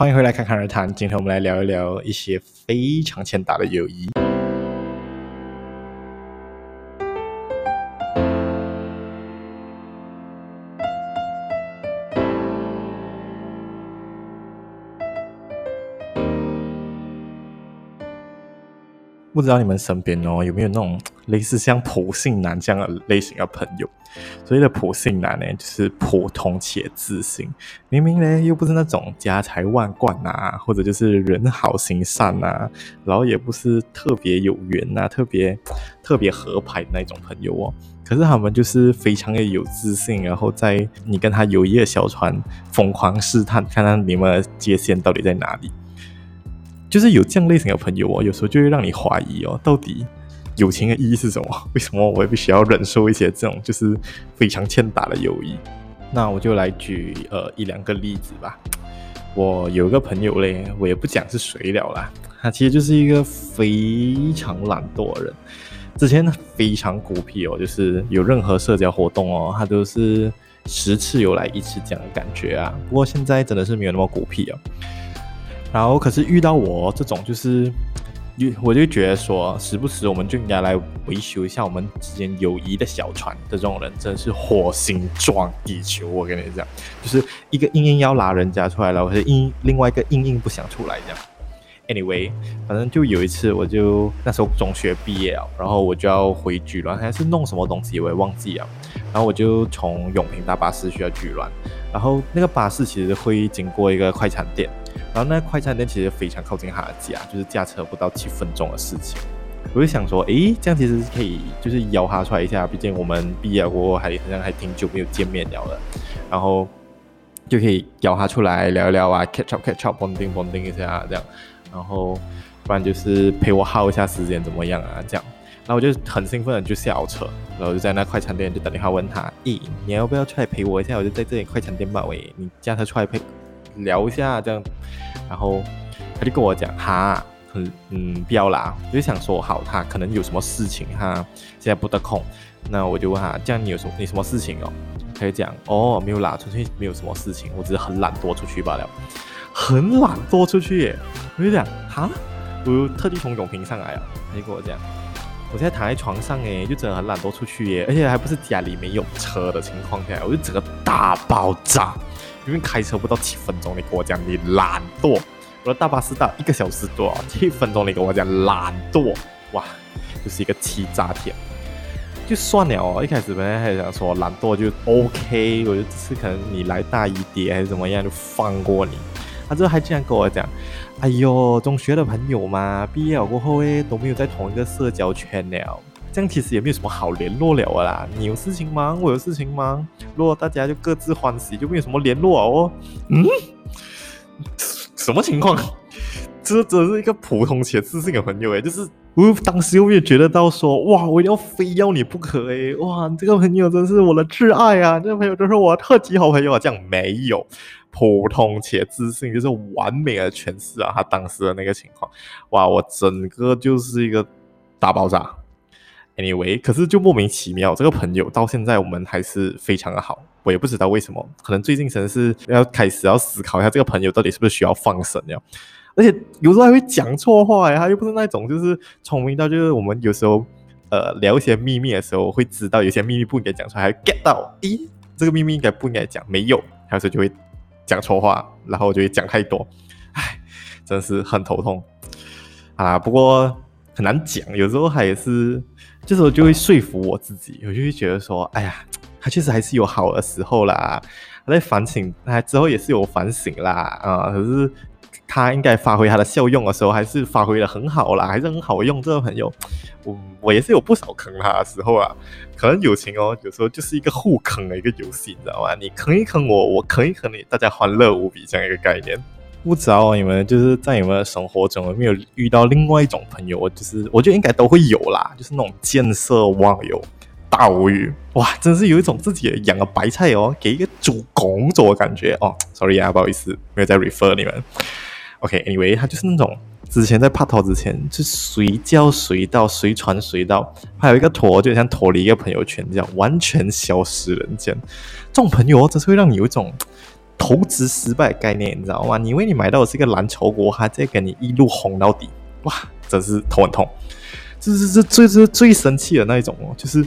欢迎回来，侃侃而谈。今天我们来聊一聊一些非常欠打的友谊。不知道你们身边哦有没有那种 类似像普信男这样的类型的朋友？所谓的普信男呢，就是普通且自信，明明呢又不是那种家财万贯啊，或者就是人好心善啊，然后也不是特别有缘啊，特别 特别合拍的那种朋友哦。可是他们就是非常的有自信，然后在你跟他友谊的小船疯狂试探，看看你们的界限到底在哪里。就是有这样类型的朋友哦，有时候就会让你怀疑哦，到底友情的意义是什么？为什么我必须要忍受一些这种就是非常欠打的友谊？那我就来举呃一两个例子吧。我有一个朋友嘞，我也不讲是谁了啦，他其实就是一个非常懒惰的人。之前非常孤僻哦，就是有任何社交活动哦，他都是十次有来一次这样的感觉啊。不过现在真的是没有那么孤僻哦。然后，可是遇到我这种，就是，我就觉得说，时不时我们就应该来维修一下我们之间友谊的小船的这种人，真是火星撞地球。我跟你讲，就是一个硬硬要拉人家出来了，或者硬另外一个硬硬不想出来这样。Anyway，反正就有一次，我就那时候中学毕业了，然后我就要回巨銮，还是弄什么东西，我也忘记了。然后我就从永平搭巴士去到巨銮，然后那个巴士其实会经过一个快餐店。然后那快餐店其实非常靠近他的家，就是驾车不到七分钟的事情。我就想说，诶，这样其实是可以，就是邀他出来一下，毕竟我们毕业过后还好像还挺久没有见面了的，然后就可以邀他出来聊一聊啊，catch up catch up，bonding bonding 一下这样，然后不然就是陪我耗一下时间怎么样啊？这样，然后我就很兴奋的就下车，然后就在那快餐店就打电话问他，咦，你要不要出来陪我一下？我就在这里快餐店吧，喂，你驾车出来陪。聊一下这样，然后他就跟我讲，哈，很嗯，不要啦，我就想说好，他可能有什么事情哈，现在不得空，那我就问他，这样你有什么你什么事情哦？他就讲，哦，没有啦，出去没有什么事情，我只是很懒惰出去罢了，很懒惰出去耶，我就讲，哈，我特地从永平上来啊，他就跟我讲，我现在躺在床上诶，就真的很懒惰出去耶，而且还不是家里没有车的情况下，我就整个大爆炸。因为开车不到七分钟，你跟我讲你懒惰，我的大巴士到一个小时多，七分钟你跟我讲懒惰，哇，就是一个欺诈帖，就算了哦。一开始本来还想说懒惰就 OK，我就只是可能你来大一点还是怎么样就放过你，他之后还这样跟我讲，哎呦，中学的朋友嘛，毕业了过后诶都没有在同一个社交圈了。这样其实也没有什么好联络了啊啦，你有事情忙，我有事情忙，如果大家就各自欢喜，就没有什么联络哦。嗯，什么情况？这真是一个普通且自信的朋友诶，就是我当时又没有觉得到说，哇，我要非要你不可诶，哇，这个朋友真是我的挚爱啊，这个朋友真是我特级好朋友啊，这样没有，普通且自信就是完美的诠释啊，他当时的那个情况，哇，我整个就是一个大爆炸。Anyway，可是就莫名其妙，这个朋友到现在我们还是非常的好，我也不知道为什么，可能最近真的是要开始要思考一下这个朋友到底是不是需要放生了，而且有时候还会讲错话呀，他又不是那种就是聪明到就是我们有时候呃聊一些秘密的时候会知道有些秘密不应该讲出来，还 get 到，咦，这个秘密应该不应该讲，没有，还有时候就会讲错话，然后就会讲太多，唉，真是很头痛。啊，不过很难讲，有时候还是。这时候就会说服我自己，我就会觉得说，哎呀，他确实还是有好的时候啦。他在反省，他之后也是有反省啦，啊、可是他应该发挥他的效用的时候，还是发挥得很好啦，还是很好用。这个朋友，我我也是有不少坑他的时候啊。可能友情哦，有时候就是一个互坑的一个游戏，你知道吗？你坑一坑我，我坑一坑你，大家欢乐无比这样一个概念。不知道你们就是在你们的生活中有没有遇到另外一种朋友？就是我觉得应该都会有啦，就是那种见色忘友、大无语，哇，真是有一种自己养个白菜哦，给一个猪拱走的感觉哦。Sorry 啊，不好意思，没有在 refer 你们。OK，Anyway，、他就是那种之前在拍拖之前就随叫随到、随传随到，还有一个拖就像脱离一个朋友圈这样完全消失人间。这种朋友哦，真是会让你有一种。投资失败概念，你知道吗？你以为你买到的是一个蓝筹股，还在跟你一路红到底，哇，真是头很痛。这是这最最最生气的那一种哦，就是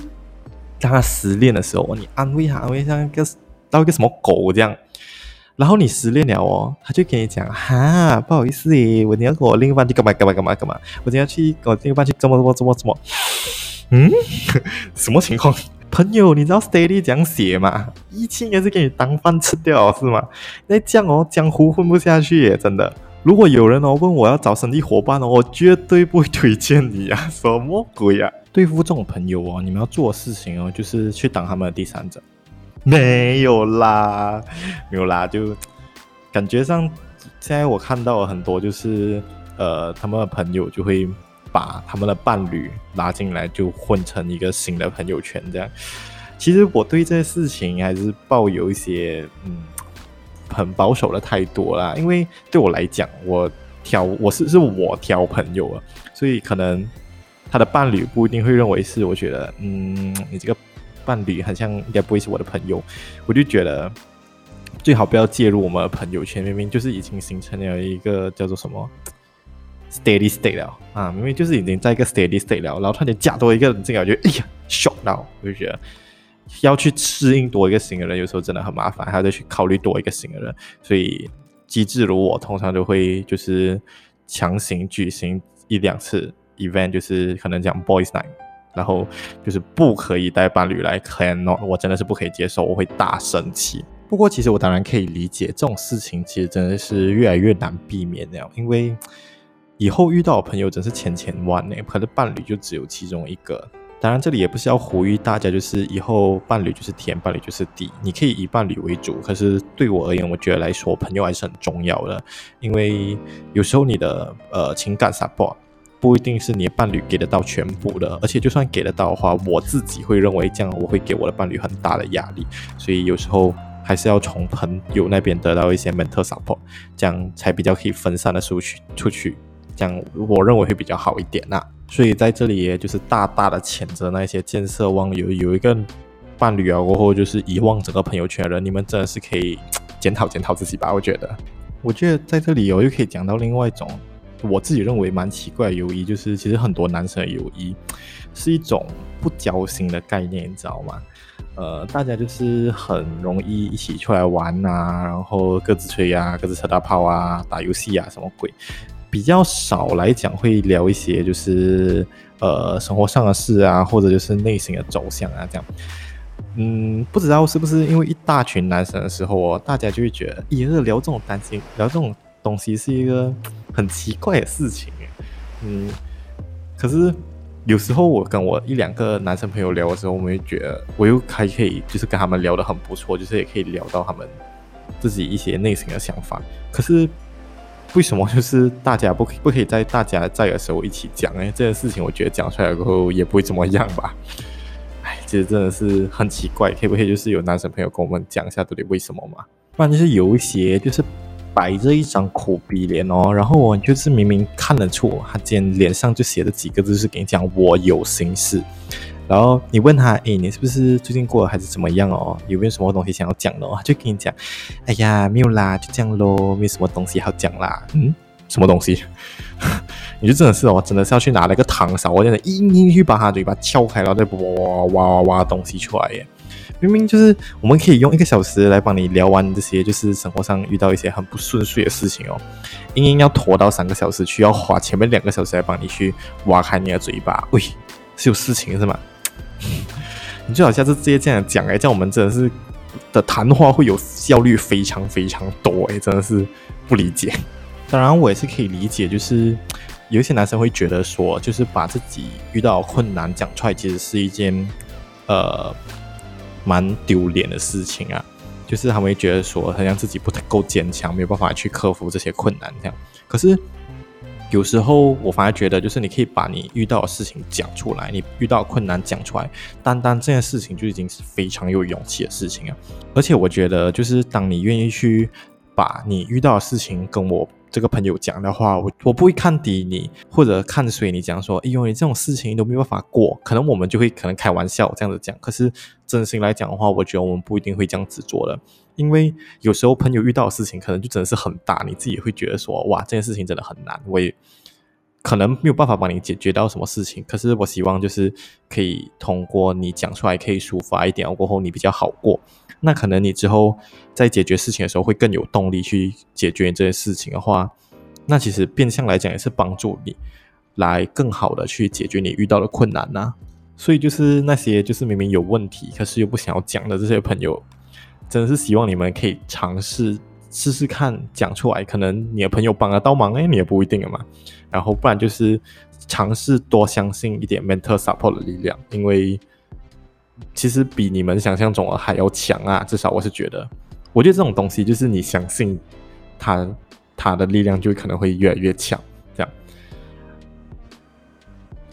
当他失恋的时候，你安慰他，安慰像一个到一个什么狗这样。然后你失恋了哦，他就跟你讲哈，不好意思诶，我你要跟我另一半去干嘛干嘛干嘛干嘛，我今天要去跟我另一半去怎么怎么怎么怎么，嗯，什么情况？朋友，你知道 Steady 这样写吗？疫情也是给你当饭吃掉是吗？那这样哦，江湖混不下去耶，真的。如果有人哦问我要找生意伙伴哦，我绝对不会推荐你啊，什么鬼啊？对付这种朋友哦，你们要做的事情哦，就是去当他们的第三者。没有啦，没有啦，就感觉上，现在我看到了很多，就是呃，他们的朋友就会把他们的伴侣拉进来，就混成一个新的朋友圈这样。其实我对这事情还是抱有一些嗯很保守的态度啦，因为对我来讲，我挑我是是我挑朋友啊，所以可能他的伴侣不一定会认为是，我觉得嗯，你这个。伴侣很像应该不会是我的朋友，我就觉得最好不要介入我们的朋友圈。明明就是已经形成了一个叫做什么 steady state 了啊，明明就是已经在一个 steady state 了，然后突然间加多一个人进来我，就哎呀 shock 到，我就觉得要去适应多一个新的人，有时候真的很麻烦，还要再去考虑多一个新的人。所以机智如我，通常都会就是强行举行一两次 event，就是可能讲 boys night。然后就是不可以带伴侣来看哦，我真的是不可以接受，我会大生气。不过其实我当然可以理解这种事情，其实真的是越来越难避免那样，因为以后遇到的朋友真是千千万呢，可是伴侣就只有其中一个。当然这里也不是要呼吁大家，就是以后伴侣就是天，伴侣就是地，你可以以伴侣为主。可是对我而言，我觉得来说，朋友还是很重要的，因为有时候你的呃情感 support。不一定是你的伴侣给得到全部的，而且就算给得到的话，我自己会认为这样我会给我的伴侣很大的压力，所以有时候还是要从朋友那边得到一些 mental support，这样才比较可以分散的出去出去，这样我认为会比较好一点呐、所以在这里也就是大大的谴责那些见色忘友，有一个伴侣啊，过后就是遗忘整个朋友圈的人，你们真的是可以 检讨检讨自己吧。我觉得，我觉得在这里我又可以讲到另外一种。我自己认为蛮奇怪的友谊，就是其实很多男生的友谊是一种不交心的概念，你知道吗？呃，大家就是很容易一起出来玩啊，然后各自吹啊，各自扯大炮啊，打游戏啊，什么鬼，比较少来讲会聊一些就是呃生活上的事啊，或者就是内心的走向啊，这样。嗯，不知道是不是因为一大群男生的时候哦，大家就会觉得，也是，聊这种担心，聊这种。东西是一个很奇怪的事情，嗯，可是有时候我跟我一两个男生朋友聊的时候，我们会觉得我又还可以，就是跟他们聊得很不错，就是也可以聊到他们自己一些内心的想法。可是为什么就是大家不可以不可以在大家在的时候一起讲呢？这件事情我觉得讲出来过后也不会怎么样吧？哎，其实真的是很奇怪，可不可以就是有男生朋友跟我们讲一下到底为什么嘛？不然就是有一些就是。摆着一张苦逼脸哦，然后我就是明明看得出他今天脸上就写了几个字，是跟你讲我有心事。然后你问他，诶，你是不是最近过得还是怎么样哦？有没有什么东西想要讲的哦？就跟你讲，哎呀，没有啦，就这样咯，没有什么东西好讲啦。嗯，什么东西？你就真的是哦，真的是要去拿那个糖勺，我真的硬硬去把他嘴巴撬开，然后再哇哇哇哇东西出来耶。明明就是我们可以用一个小时来帮你聊完这些，就是生活上遇到一些很不顺遂的事情哦，硬硬要拖到三个小时去，要花前面两个小时来帮你去挖开你的嘴巴，喂，是有事情是吗？你最好下次直接这样讲哎，这样我们真的是的谈话会有效率非常非常多哎，真的是不理解。当然我也是可以理解，就是有一些男生会觉得说，就是把自己遇到困难讲出来，其实是一件呃。蛮丢脸的事情啊，就是他们会觉得说，好像自己不太够坚强，没有办法去克服这些困难这样。可是有时候我反而觉得，就是你可以把你遇到的事情讲出来，你遇到困难讲出来，单单这件事情就已经是非常有勇气的事情啊。而且我觉得，就是当你愿意去把你遇到的事情跟我这个朋友讲的话，我我不会看低你或者看水你，讲说，哎呦，你这种事情都没办法过，可能我们就会可能开玩笑这样子讲。可是真心来讲的话，我觉得我们不一定会这样子做的，因为有时候朋友遇到的事情可能就真的是很大，你自己会觉得说，哇，这件事情真的很难，我也。可能没有办法帮你解决到什么事情，可是我希望就是可以通过你讲出来，可以抒发一点，过后你比较好过。那可能你之后在解决事情的时候会更有动力去解决这些事情的话，那其实变相来讲也是帮助你来更好的去解决你遇到的困难呐、啊。所以就是那些就是明明有问题，可是又不想要讲的这些朋友，真的是希望你们可以尝试。试试看讲出来，可能你的朋友帮得到忙，哎，你也不一定了嘛。然后不然就是尝试多相信一点 mental support 的力量，因为其实比你们想象中的还要强啊。至少我是觉得，我觉得这种东西就是你相信他，他的力量就可能会越来越强。这样，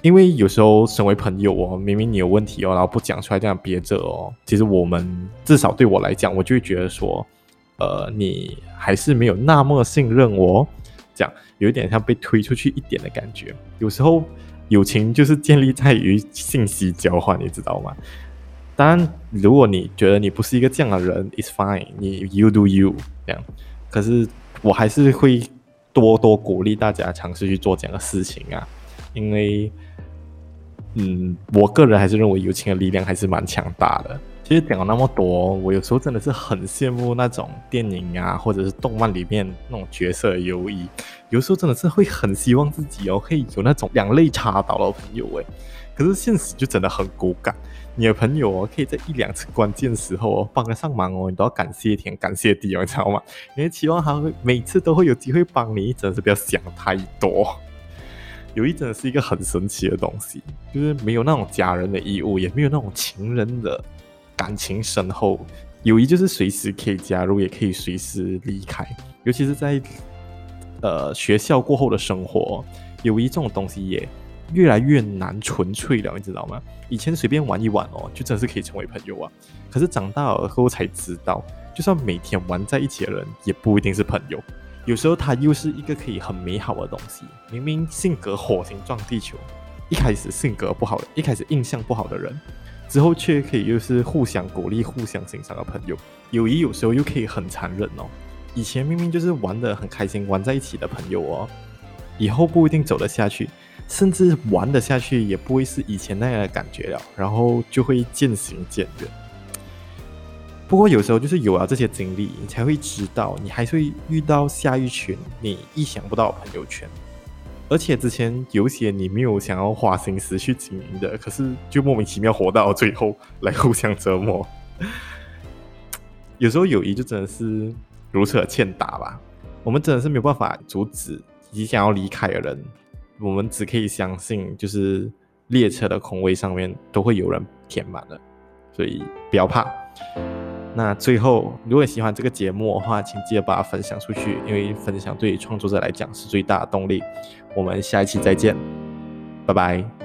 因为有时候身为朋友哦，明明你有问题哦，然后不讲出来，这样憋着哦，其实我们至少对我来讲，我就会觉得说。呃，你还是没有那么信任我，这样有一点像被推出去一点的感觉。有时候友情就是建立在于信息交换，你知道吗？当然，如果你觉得你不是一个这样的人，it's fine，你 you do you 这样。可是我还是会多多鼓励大家尝试去做这样的事情啊，因为，嗯，我个人还是认为友情的力量还是蛮强大的。其实讲了那么多，我有时候真的是很羡慕那种电影啊，或者是动漫里面那种角色的友谊。有时候真的是会很希望自己哦，可以有那种两肋插刀的朋友诶。可是现实就真的很骨感，你的朋友哦，可以在一两次关键时候哦帮得上忙哦，你都要感谢天感谢地哦，你知道吗？你期望他会每次都会有机会帮你，真的是不要想太多。友谊真的是一个很神奇的东西，就是没有那种家人的义务，也没有那种情人的。感情深厚，友谊就是随时可以加入，也可以随时离开。尤其是在呃学校过后的生活，友谊这种东西也越来越难纯粹了，你知道吗？以前随便玩一玩哦，就真的是可以成为朋友啊。可是长大了后才知道，就算每天玩在一起的人，也不一定是朋友。有时候他又是一个可以很美好的东西。明明性格火星撞地球，一开始性格不好，一开始印象不好的人。之后却可以又是互相鼓励、互相欣赏的朋友，友谊有时候又可以很残忍哦。以前明明就是玩得很开心、玩在一起的朋友哦，以后不一定走得下去，甚至玩得下去也不会是以前那样的感觉了，然后就会渐行渐远。不过有时候就是有了这些经历，你才会知道，你还会遇到下一群你意想不到的朋友圈。而且之前有些你没有想要花心思去经营的，可是就莫名其妙活到最后来互相折磨。有时候友谊就真的是如此的欠打吧。我们真的是没有办法阻止即将要离开的人，我们只可以相信，就是列车的空位上面都会有人填满了，所以不要怕。那最后，如果喜欢这个节目的话，请记得把它分享出去，因为分享对于创作者来讲是最大的动力。我们下一期再见，拜拜。